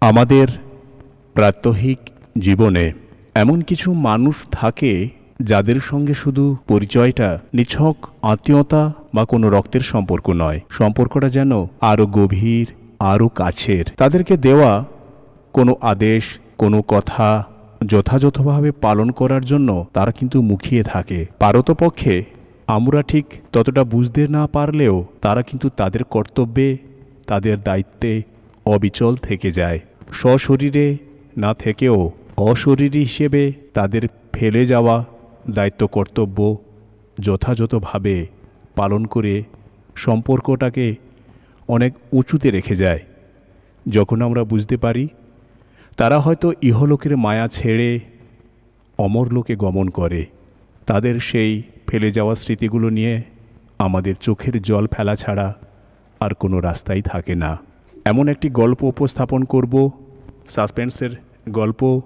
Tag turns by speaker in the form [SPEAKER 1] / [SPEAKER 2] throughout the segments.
[SPEAKER 1] আমাদের প্রাত্যহিক জীবনে এমন কিছু মানুষ থাকে যাদের সঙ্গে শুধু পরিচয়টা নিছক আত্মীয়তা বা কোনো রক্তের সম্পর্ক নয়। সম্পর্কটা যেন আরও গভীর আরও কাছের। তাদেরকে দেওয়া কোনো আদেশ, কোনো কথা যথাযথভাবে পালন করার জন্য তারা কিন্তু মুখিয়ে থাকে। পারতপক্ষে আমরা ঠিক ততটা বুঝতে না পারলেও তারা কিন্তু তাদের কর্তব্যে, তাদের দায়িত্বে অবিচল থেকে যায়। সশরীরে না থেকেও অশরীরী হিসেবে তাদের ফেলে যাওয়া দায়িত্ব কর্তব্য যথাযথভাবে পালন করে সম্পর্কটাকে অনেক উঁচুতে রেখে যায়। যখন আমরা বুঝতে পারি, তারা হয়তো ইহলোকের মায়া ছেড়ে অমরলোকে গমন করে। তাদের সেই ফেলে যাওয়া স্মৃতিগুলো নিয়ে আমাদের চোখের জল ফেলা ছাড়া আর কোনো রাস্তাই থাকে না। এমন একটি গল্প উপস্থাপন করব, সাসপেন্সের গল্প,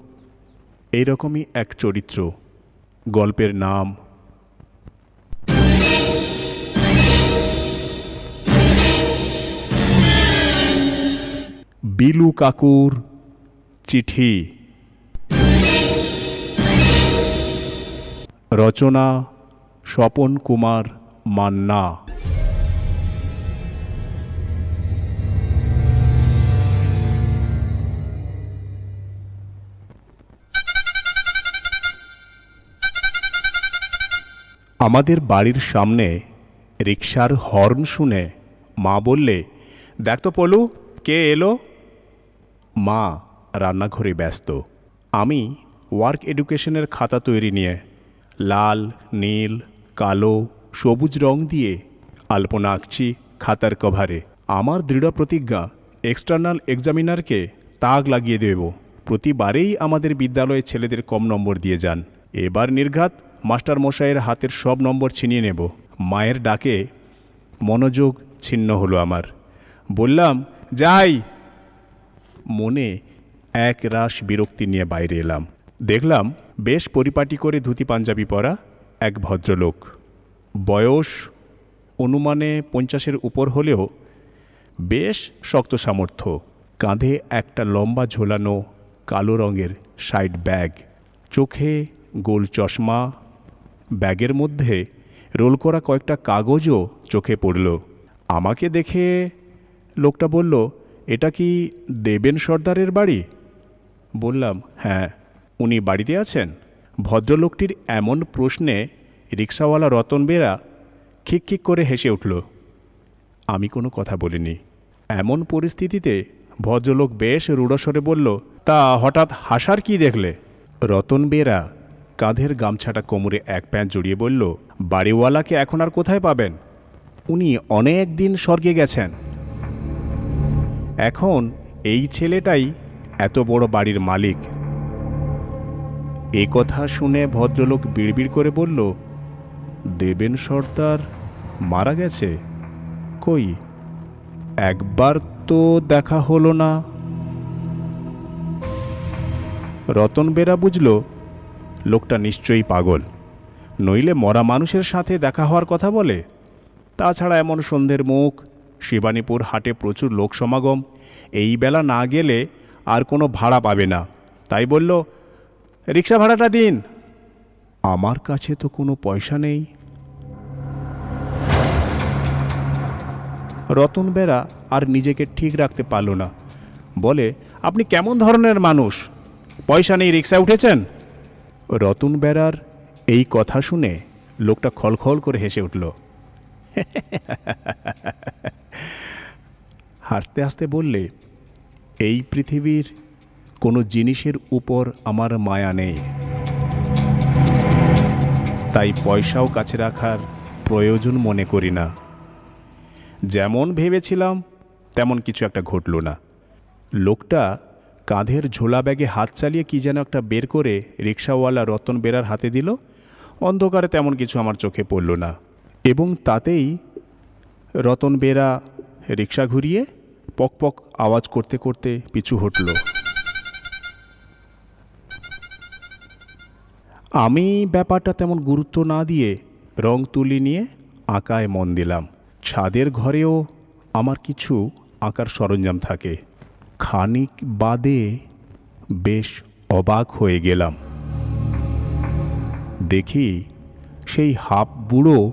[SPEAKER 1] এইরকমই এক চরিত্র, গল্পের নাম। বিলু কাকুর চিঠি। রচনা স্বপন কুমার মান্না। আমাদের বাড়ির সামনে রিক্সার হর্ন শুনে মা বললে, দেখ তো পলু, কে এলো? মা রান্নাঘরে ব্যস্ত। আমি ওয়ার্ক এডুকেশনের খাতা তৈরি নিয়ে লাল, নীল, কালো, সবুজ রং দিয়ে আলপনা আঁকছি খাতার কভারে। আমার দৃঢ় প্রতিজ্ঞা, এক্সটার্নাল এক্সামিনারকে তাক লাগিয়ে দেব। প্রতিবারেই আমাদের বিদ্যালয়ে ছেলেদের কম নম্বর দিয়ে যান। এবার নির্ঘাত মাস্টার মশাইয়ের হাতের সব নম্বর ছিনিয়ে নেব। মায়ের ডাকে মনোযোগ ছিন্ন হলো আমার। বললাম, যাই। মনে এক রাশ বিরক্তি নিয়ে বাইরে এলাম। দেখলাম, বেশ পরিপাটি করে ধুতি পাঞ্জাবি পরা এক ভদ্রলোক। বয়স অনুমানে পঞ্চাশের উপর হলেও বেশ শক্ত সামর্থ্য। কাঁধে একটা লম্বা ঝোলানো কালো রঙের সাইড ব্যাগ। চোখে গোল চশমা ব্যাগের মধ্যে রোল করা কয়েকটা কাগজও চোখে পড়ল। আমাকে দেখে লোকটা বলল, এটা কি দেবেন সর্দারের বাড়ি? বললাম হ্যাঁ উনি বাড়িতে আছেন। ভদ্রলোকটির এমন প্রশ্নে রিক্সাওয়ালা রতন বেরা খিক খিক করে হেসে উঠল। আমি কোনো কথা বলিনি। এমন পরিস্থিতিতে ভদ্রলোক বেশ রূঢ়স্বরে বলল, তা হঠাৎ হাসার কি দেখলে? রতন বেরা কাঁধের গামছাটা কোমরে এক প্যাঁচ জড়িয়ে বলল, বাড়িওয়ালাকে এখন আর কোথায় পাবেন? উনি অনেক দিন স্বর্গে গেছেন। এখন এই ছেলেটাই এত বড় বাড়ির মালিক। এ কথা শুনে ভদ্রলোক বিড়বিড় করে বলল, দেবেন সর্দার, মারা গেছে? কই? একবার তো দেখা হলো না। রতন বেরা বুঝল লোকটা নিশ্চয়ই পাগল। নইলে মরা মানুষের সাথে দেখা হওয়ার কথা বলে? তাছাড়া এমন সন্ধ্যের মুখ, শিবানীপুর হাটে প্রচুর লোক সমাগম, এই বেলা না গেলে আর কোনো ভাড়া পাবে না। তাই বলল, রিক্সা ভাড়াটা দিন। আমার কাছে তো কোনো পয়সা নেই। রতন বেড়া আর নিজেকে ঠিক রাখতে পারল না। বলে, আপনি কেমন ধরনের মানুষ? পয়সা নেই রিক্সা উঠেছেন? রতন বেড়ার এই কথা শুনে লোকটা খলখল করে হেসে উঠল। হাসতে হাসতে বললে, এই পৃথিবীর কোনো জিনিসের উপর আমার মায়া নেই। তাই পয়সাও কাছে রাখার প্রয়োজন মনে করি না। যেমন ভেবেছিলাম, তেমন কিছু একটা ঘটল না। লোকটা কাঁধের ঝোলা ব্যাগে হাত চালিয়ে কি যেন একটা বের করে রিক্সাওয়ালা রতন বেরার হাতে দিল। অন্ধকারে তেমন কিছু আমার চোখে পড়ল না। এবং তাতেই রতন বেরা রিক্সা ঘুরিয়ে পক পক আওয়াজ করতে করতে পিছু হটল। আমি ব্যাপারটা তেমন গুরুত্ব না দিয়ে রং তুলি নিয়ে আঁকায় মন দিলাম। ছাদের ঘরেও আমার কিছু আঁকার সরঞ্জাম থাকে। খানিক বাদে বেশ অবাক হয়ে গেলাম। দেখি সেই হাফ বুড়ো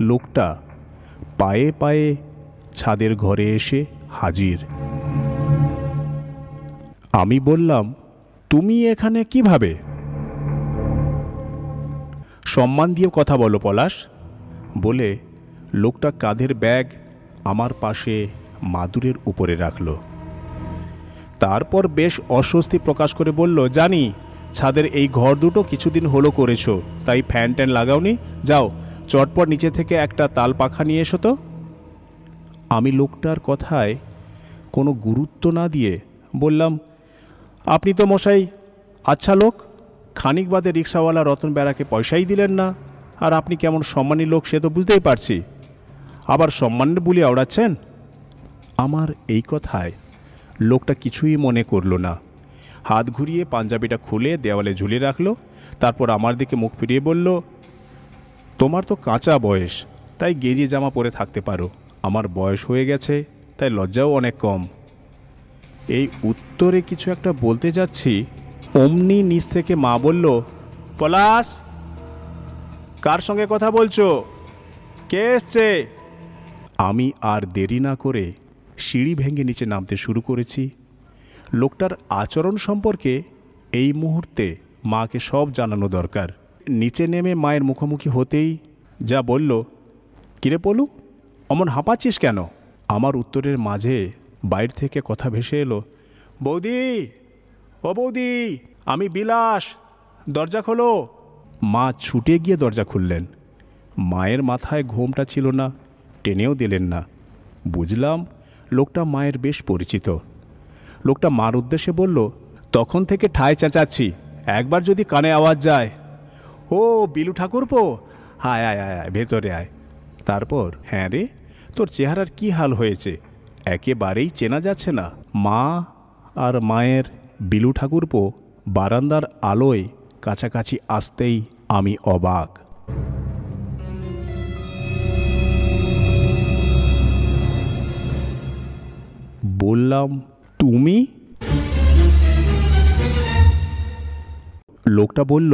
[SPEAKER 1] লোকটা পায়ে পায়ে ছাদের ঘরে এসে হাজির। আমি বললাম, তুমি এখানে কীভাবে? সম্মান দিয়ে কথা বলো পলাশ, বলে লোকটা কাঁধের ব্যাগ আমার পাশে মাদুরের উপরে রাখল। তারপর বেশ অস্বস্তি প্রকাশ করে বলল, জানি, ছাদের এই ঘর দুটো কিছুদিন হলো করেছ, তাই ফ্যান ট্যান লাগাওনি। যাও, চটপট নিচে থেকে একটা তাল পাখা নিয়ে এসো তো। আমি লোকটার কথায় কোনো গুরুত্ব না দিয়ে বললাম, আপনি তো মশাই আচ্ছা লোক, খানিক বাদে রিক্সাওয়ালা রতন বেড়াকে পয়সাই দিলেন না, আর আপনি কেমন সম্মানী লোক সে তো বুঝতেই পারছি। আবার সম্মানের বুলি আওড়াচ্ছেন? আমার এই কথায় লোকটা কিছুই মনে করল না। হাত ঘুরিয়ে পাঞ্জাবিটা খুলে দেওয়ালে ঝুলিয়ে রাখল, তারপর আমার দিকে মুখ ফিরিয়ে বলল, তোমার তো কাঁচা বয়স, তাই গেজি জামা পরে থাকতে পারো। আমার বয়স হয়ে গেছে, তাই লজ্জাও অনেক কম। এই উত্তরে কিছু একটা বলতে যাচ্ছি, অমনি নিচ থেকে মা বলল, পলাশ, কার সঙ্গে কথা বলছো? কে এসছে? আমি আর দেরি না করে সিঁড়ি ভেঙে নিচে নামতে শুরু করেছি। লোকটার আচরণ সম্পর্কে এই মুহূর্তে মাকে সব জানানো দরকার। নিচে নেমে মায়ের মুখোমুখি হতেই যা বলল, কিরে পলু, অমন হাঁপাচ্ছিস কেন? আমার উত্তরের মাঝে বাইরে থেকে কথা ভেসে এলো, বৌদি, ও বৌদি, আমি বিলাস, দরজা খোলো। মা ছুটে গিয়ে দরজা খুললেন। মায়ের মাথায় ঘোমটা ছিল না, টেনেও দিলেন না। বুঝলাম লোকটা মায়ের বেশ পরিচিত। লোকটা মার উদ্দেশ্যে বলল, তখন থেকে ঠায় চেঁচাচ্ছি, একবার যদি কানে আওয়াজ যায়। ও, বিলু ঠাকুরপো, হায় আয় আয় আয় ভেতরে আয়। তারপর? হ্যাঁ রে, তোর চেহারার কি হাল হয়েছে? একেবারেই চেনা যাচ্ছে না। মা আর মায়ের বিলু ঠাকুরপো বারান্দার আলোয় কাছাকাছি আসতেই আমি অবাক। বললাম, তুমি? লোকটা বলল,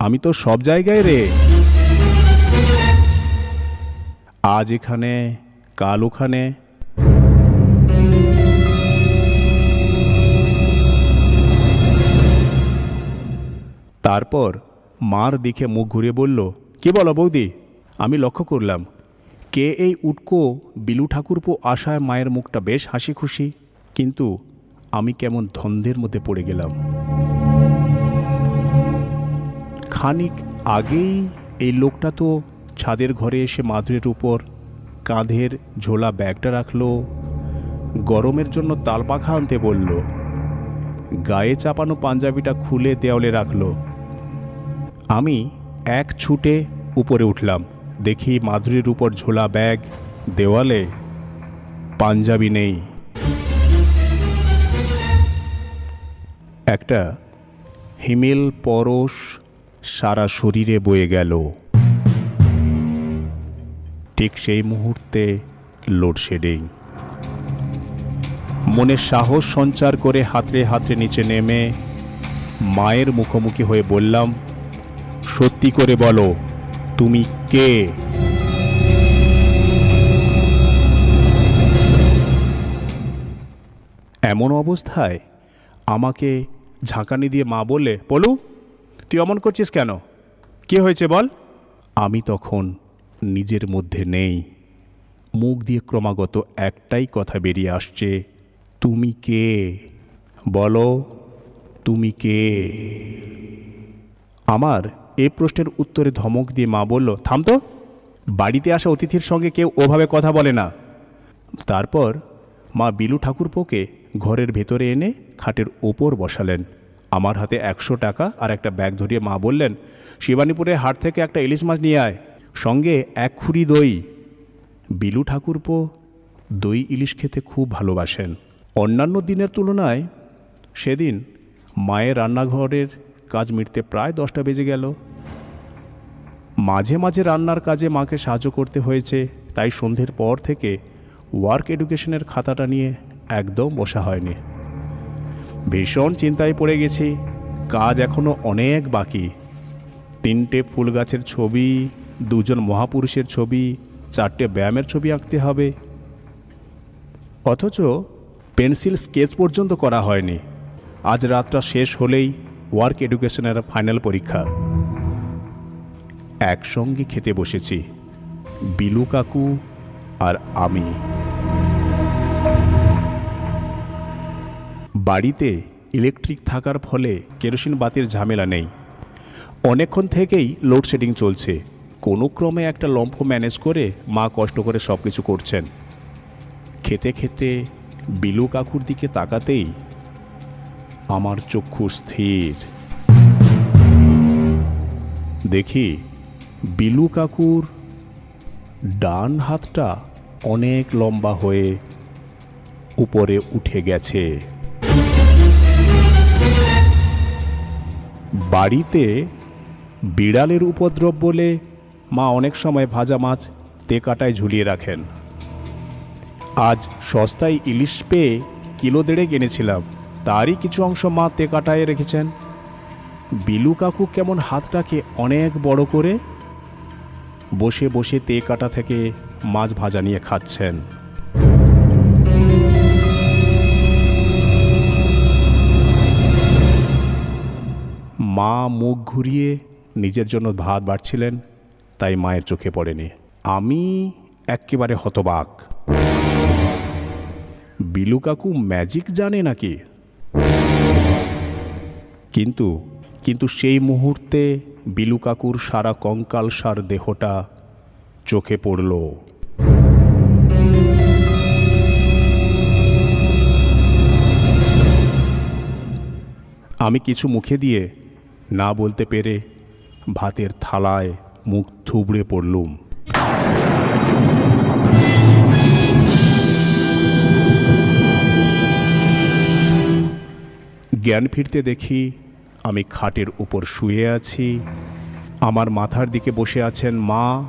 [SPEAKER 1] আমি তো সব জায়গায় রে। আজ এখানে, কাল ওখানে। তারপর মার দিকে মুখ ঘুরিয়ে বলল, কি বলো বৌদি? আমি লক্ষ্য করলাম কে এই উটকো বিলু ঠাকুরপো আশায় মায়ের মুখটা বেশ হাসি খুশি কিন্তু আমি কেমন ধন্দের মধ্যে পড়ে গেলাম। খানিক আগেই এই লোকটা তো ছাদের ঘরে এসে মাদুরের উপর কাঁধের ঝোলা ব্যাগটা রাখল, গরমের জন্য তালপাখা আনতে বলল, গায়ে চাপানো পাঞ্জাবিটা খুলে দেওয়ালে রাখল। আমি এক ছুটে উপরে উঠলাম। দেখি মাধুরীর উপর ঝোলা ব্যাগ, দেওয়ালে পাঞ্জাবি নেই। একটা হিমেল পরশ সারা শরীরে বয়ে গেল। ঠিক সেই মুহূর্তে লোডশেডিং। মনে সাহস সঞ্চার করে হাতড়ে হাতড়ে নিচে নেমে মায়ের মুখোমুখি হয়ে বললাম, সত্যি করে বলো তুমি কে? এমন অবস্থায় আমাকে ঝাঁকানি দিয়ে মা বললে, পলু, তুই অমন করছিস কেন? কে হয়েছে বল? আমি তখন নিজের মধ্যে নেই। মুখ দিয়ে ক্রমাগত একটাই কথা বেরিয়ে আসছে, তুমি কে? বলো, তুমি কে? আমার এই প্রশ্নের উত্তরে ধমক দিয়ে মা বলল, থাম তো। বাড়িতে আসা অতিথির সঙ্গে কেউ ওভাবে কথা বলে না। তারপর মা বিলু ঠাকুরপোকে ঘরের ভেতরে এনে খাটের ওপর বসালেন। আমার হাতে একশো টাকা আর একটা ব্যাগ ধরিয়ে মা বললেন, শিবানীপুরের হাট থেকে একটা ইলিশ মাছ নিয়ে আয়, সঙ্গে এক খুরি দই। বিলু ঠাকুরপো দই ইলিশ খেতে খুব ভালোবাসেন। অন্যান্য দিনের তুলনায় সেদিন মায়ের রান্নাঘরের কাজ মিটতে প্রায় দশটা বেজে গেল। মাঝে মাঝে রান্নার কাজে মাকে সাহায্য করতে হয়েছে, তাই সন্ধ্যের পর থেকে ওয়ার্ক এডুকেশনের খাতাটা নিয়ে একদম বসা হয়নি। ভীষণ চিন্তায় পড়ে গেছি, কাজ এখনও অনেক বাকি। তিনটে ফুল গাছের ছবি, দুজন মহাপুরুষের ছবি, চারটে ব্যায়ামের ছবি আঁকতে হবে। অথচ পেন্সিল স্কেচ পর্যন্ত করা হয়নি। আজ রাতটা শেষ হলেই ওয়ার্ক এডুকেশনের ফাইনাল পরীক্ষা। একসঙ্গে খেতে বসেছি, বিলু কাকু আর আমি। বাড়িতে ইলেকট্রিক থাকার ফলে কেরোসিন বাতির ঝামেলা নেই। অনেকক্ষণ থেকেই লোডশেডিং চলছে। কোনো ক্রমে একটা লম্ফ ম্যানেজ করে মা কষ্ট করে সব কিছু করছেন। খেতে খেতে বিলু কাকুর দিকে তাকাতেই আমার চক্ষু স্থির। দেখি, বিলু কাকুর ডান হাতটা অনেক লম্বা হয়ে উপরে উঠে গেছে। বাড়িতে বিড়ালের উপদ্রব বলে মা অনেক সময় ভাজা মাছ তেকাটায় ঝুলিয়ে রাখেন। আজ সস্তায় ইলিশ পেয়ে কিলো দেড়ে কিনেছিলাম তারই কিছু অংশ মা তেকাটায় রেখেছেন। বিলু কাকু কেমন হাতটাকে অনেক বড় করে বসে বসে তে কাটা থেকে মাছ ভাজা নিয়ে খাচ্ছেন। মা মুখ ঘুরিয়ে নিজের জন্য ভাত বাড়ছিলেন, তাই মায়ের চোখে পড়েনি। আমি একেবারে হতবাক। বিলু কাকু ম্যাজিক জানে নাকি? কিন্তু কিন্তু সেই মুহূর্তে বিলু কাকুর সারা কঙ্কাল সার দেহটা চোখে পড়ল। আমি কিছু মুখে দিয়ে না বলতে পেরে ভাতের থালায় মুখ থুবড়ে পড়লুম। জ্ঞান ফিরতে দেখি, আমি খাটের উপর শুয়ে আছি। আমার মাথার দিকে বসে আছেন মা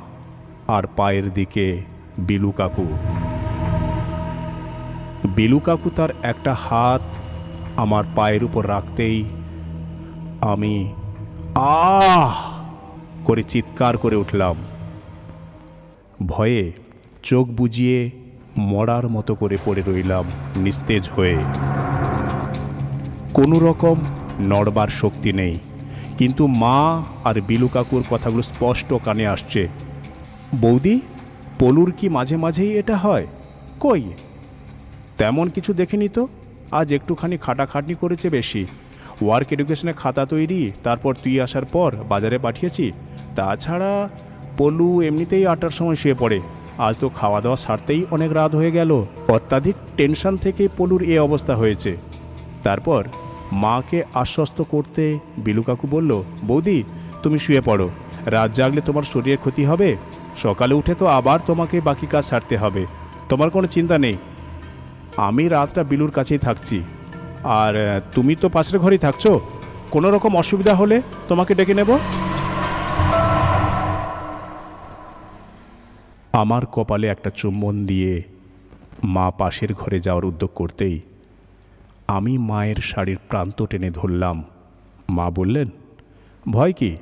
[SPEAKER 1] আর পায়ের দিকে বিলু কাকু। বিলু কাকু তার একটা হাত আমার পায়ের উপর রাখতেই আমি আহ করে চিৎকার করে উঠলাম। ভয়ে চোখ বুজিয়ে মরার মতো করে পড়ে রইলাম নিস্তেজ হয়ে। কোনো রকম নড়বার শক্তি নেই। কিন্তু মা আর বিলু কাকুর কথাগুলো স্পষ্ট কানে আসছে। বৌদি, পলুর কি মাঝে মাঝেই এটা হয়? কই? তেমন কিছু দেখিনি তো? আজ একটুখানি খাটাখাটনি করেছে বেশি। ওয়ার্ক এডুকেশনের খাতা তৈরি, তারপর তুই আসার পর বাজারে পাঠিয়েছি। তাছাড়া পলু এমনিতেই আটটার সময় শুয়ে পড়ে। আজ তো খাওয়া দাওয়া সারতেই অনেক রাত হয়ে গেল। অত্যাধিক টেনশন থেকে পলুর এ অবস্থা হয়েছে। তারপর মাকে আশ্বস্ত করতে বিলু কাকু বলল, বৌদি, তুমি শুয়ে পড়ো। রাত জাগলে তোমার শরীরের ক্ষতি হবে। সকালে উঠে তো আবার তোমাকে বাকি কাজ সারতে হবে। তোমার কোনো চিন্তা নেই। আমি রাতটা বিলুর কাছেই থাকছি। আর তুমি তো পাশের ঘরেই থাকছো। কোনো রকম অসুবিধা হলে তোমাকে ডেকে নেব? আমার কপালে একটা চুম্বন দিয়ে মা পাশের ঘরে যাওয়ার উদ্যোগ করতেই আমি মায়ের শাড়ির প্রান্ত টেনে ধরলাম। মা বললেন, ভয় কি?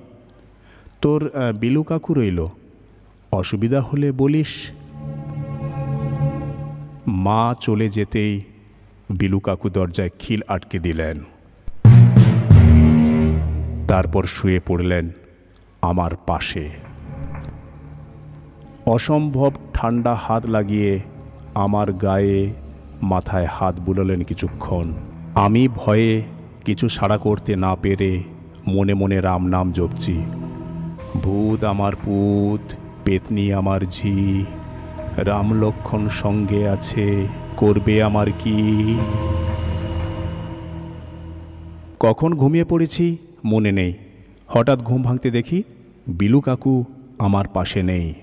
[SPEAKER 1] তোর বিলু কাকু রইল। অসুবিধা হলে বলিস। মা চলে যেতেই বিলু কাকু দরজায় খিল আটকে দিলেন। তারপর শুয়ে পড়লেন আমার পাশে। অসম্ভব ঠান্ডা হাত লাগিয়ে আমার গায়ে মাথায় হাত বুলালেন কিছুক্ষণ। আমি ভয়ে কিছু সাড়া করতে না পেরে মনে মনে রাম নাম জপছি। ভূত আমার পুত, পেতনি আমার ঝি, রাম লক্ষণ সঙ্গে আছে, করবে আমার কি? কখন ঘুমিয়ে পড়েছি মনে নেই। হঠাৎ ঘুম ভাঙতে দেখি বিলু কাকু আমার পাশে নেই।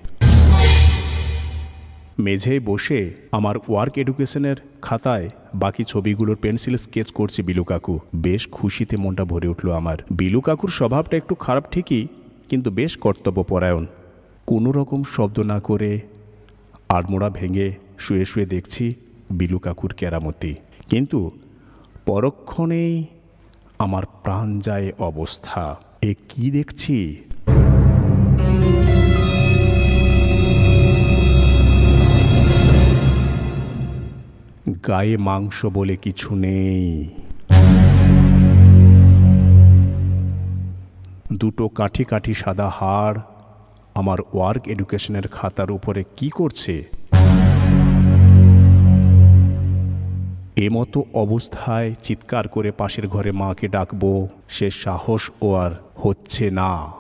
[SPEAKER 1] মেঝেয় বসে আমার ওয়ার্ক এডুকেশনের খাতায় বাকি ছবিগুলোর পেন্সিল স্কেচ করছে বিলু কাকু। বেশ খুশিতে মনটা ভরে উঠল আমার। বিলু কাকুর স্বভাবটা একটু খারাপ ঠিকই, কিন্তু বেশ কর্তব্যপরায়ণ। কোনো রকম শব্দ না করে আড়মোড়া ভেঙে শুয়ে শুয়ে দেখছি বিলু কাকুর কেরামতি। কিন্তু পরক্ষণেই আমার প্রাণ যায় অবস্থা। এ কি দেখছি? গায়ে মাংস বলে কিছু নেই। দুটো কাঠি কাঠি সাদা হাড়, আমার ওয়ার্ক এডুকেশনের খাতার উপরে কি করছে? এমতো অবস্থায় চিৎকার করে পাশের ঘরে মাকে ডাকবো, সে সাহস ও আর হচ্ছে না।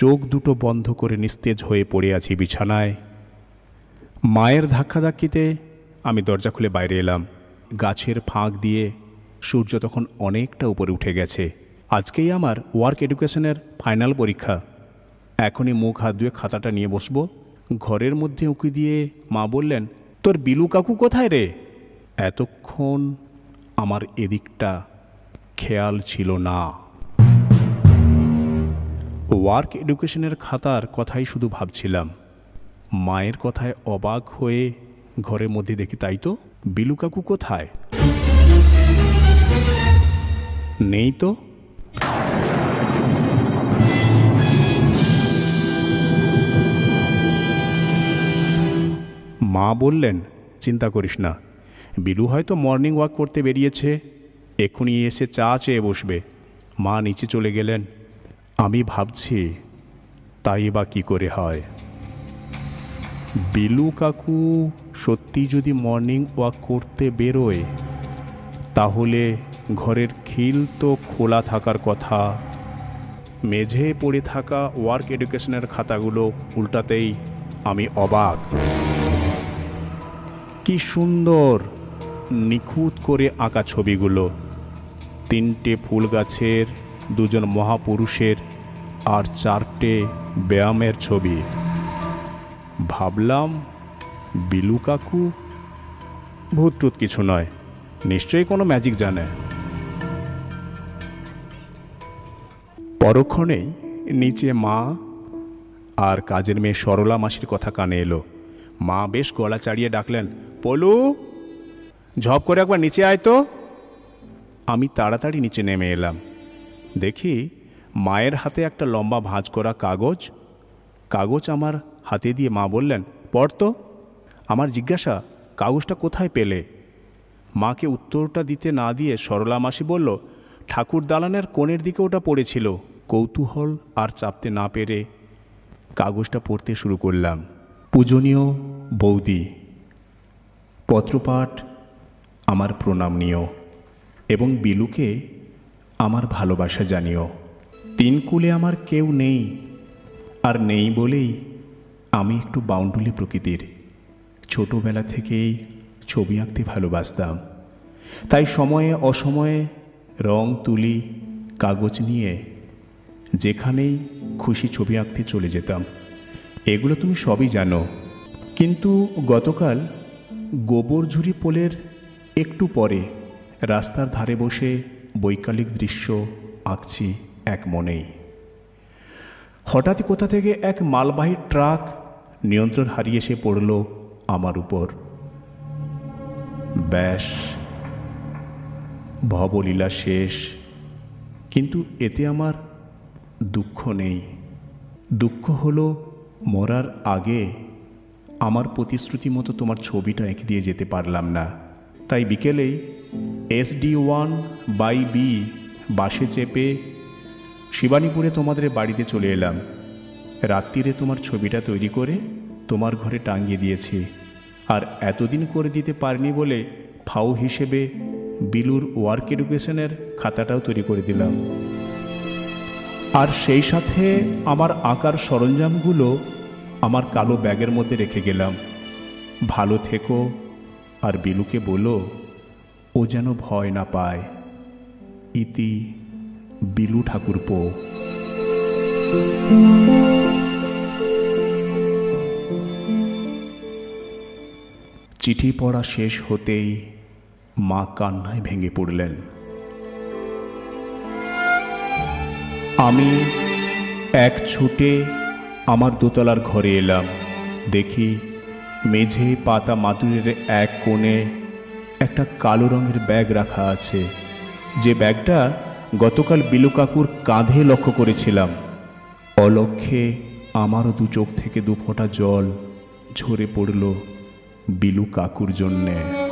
[SPEAKER 1] চোখ দুটো বন্ধ করে নিস্তেজ হয়ে পড়ে আছি বিছানায়। মায়ের ধাক্কাধাক্কিতে আমি দরজা খুলে বাইরে এলাম। গাছের ফাঁক দিয়ে সূর্য তখন অনেকটা উপরে উঠে গেছে। আজকেই আমার ওয়ার্ক এডুকেশনের ফাইনাল পরীক্ষা। এখনই মুখ হাত ধুয়ে খাতাটা নিয়ে বসবো। ঘরের মধ্যে উঁকি দিয়ে মা বললেন, তোর বিলু কাকু কোথায় রে? এতক্ষণ আমার এদিকটা খেয়াল ছিল না। ওয়ার্ক এডুকেশনের খাতার কথাই শুধু ভাবছিলাম। মায়ের কথায় অবাক হয়ে ঘরের মধ্যে দেখি, তাই তো? বিলু কাকু কোথায়? নেই তো? মা বললেন, চিন্তা করিস না। বিলু হয়তো মর্নিং ওয়াক করতে বেরিয়েছে। এক্ষুনি এসে চা চেয়ে বসবে। মা নিচে চলে গেলেন। আমি ভাবছি, তাই বা কী করে হয়? বিলু কাকু সত্যি যদি মর্নিং ওয়াক করতে বেরোয়, তাহলে ঘরের খিল তো খোলা থাকার কথা। মেঝে পড়ে থাকা ওয়ার্ক এডুকেশনের খাতাগুলো উল্টাতেই আমি অবাক। কি সুন্দর, নিখুঁত করে আঁকা ছবিগুলো। তিনটে ফুল গাছের, দুজন মহাপুরুষের আর চারটে ব্যায়ামের ছবি। ভাবলাম, বিলু কাকু? ভূতটুত কিছু নয়, নিশ্চয়ই কোনো ম্যাজিক জানে। পরক্ষণেই নিচে মা আর কাজের মেয়ে সরলা মাসির কথা কানে এলো। মা বেশ গলা চাড়িয়ে ডাকলেন, পলু, ঝপ করে একবার নিচে আয় তো। আমি তাড়াতাড়ি নিচে নেমে এলাম। দেখি মায়ের হাতে একটা লম্বা ভাঁজ করা কাগজ। কাগজ আমার হাতে দিয়ে মা বললেন, পড় তো। আমার জিজ্ঞাসা, কাগজটা কোথায় পেলে? মাকে উত্তরটা দিতে না দিয়ে সরলা মাসি বলল, ঠাকুর দালানের কোণের দিকে ওটা পড়েছিল। কৌতূহল আর চাপতে না পেরে কাগজটা পড়তে শুরু করলাম। পূজনীয় বৌদি, পত্রপাঠ আমার প্রণাম নিও এবং বিলুকে আমার ভালোবাসা জানিও। তিন কুলে আমার কেউ নেই, আর নেই বলেই আমি একটু বাউন্ডুলি প্রকৃতির। ছোটোবেলা থেকেই ছবি আঁকতে ভালোবাসতাম। তাই সময়ে অসময়ে রং তুলি, কাগজ নিয়ে যেখানেই খুশি ছবি আঁকতে চলে যেতাম। এগুলো তুমি সবই জানো। কিন্তু গতকাল গোবরঝুরি পোলের একটু পরে রাস্তার ধারে বসে বৈকালিক দৃশ্য আঁকছি। এক মনেই। হঠাৎ কোথা থেকে এক মালবাহী ট্রাক নিয়ন্ত্রণ হারিয়ে এসে পড়ল আমার উপর। ব্যাস, ভবলীলা শেষ। কিন্তু এতে আমার দুঃখ নেই। দুঃখ হলো মরার আগে আমার প্রতিশ্রুতি মতো তোমার ছবিটা এঁকে দিয়ে যেতে পারলাম না। তাই বিকেলেই এসডি ওয়ান বাই বি বাসে চেপে শিবানীপুরে তোমাদের বাড়িতে চলে এলাম। রাত্রিরে তোমার ছবিটা তৈরি করে তোমার ঘরে টাঙিয়ে দিয়েছি। আর এতদিন করে দিতে পারিনি বলে ফাউ হিসেবে বিলুর ওয়ার্ক এডুকেশনের খাতাটাও তৈরি করে দিলাম। আর সেই সাথে আমার আঁকার সরঞ্জামগুলো আমার কালো ব্যাগের মধ্যে রেখে গেলাম। ভালো থেকো, আর বিলুকে বলো, ও যেন ভয় না পায়। ইতি বিলু ঠাকুরপো। চিঠি পড়া শেষ হতেই মা কান্নায় ভেঙে পড়লেন। আমি এক ছুটে আমার দোতলার ঘরে এলাম। দেখি মেঝে পাতা মাতুরের এক কোণে একটা কালো রঙের ব্যাগ রাখা আছে। যে ব্যাগটা গতকাল বিলুকাকুর কাঁধে লক্ষ্য করেছিলাম। অলক্ষ্যে আমারও দু চোখ থেকে দু ফোঁটা জল ঝরে পড়ল বিলু কাকুর জন্যে।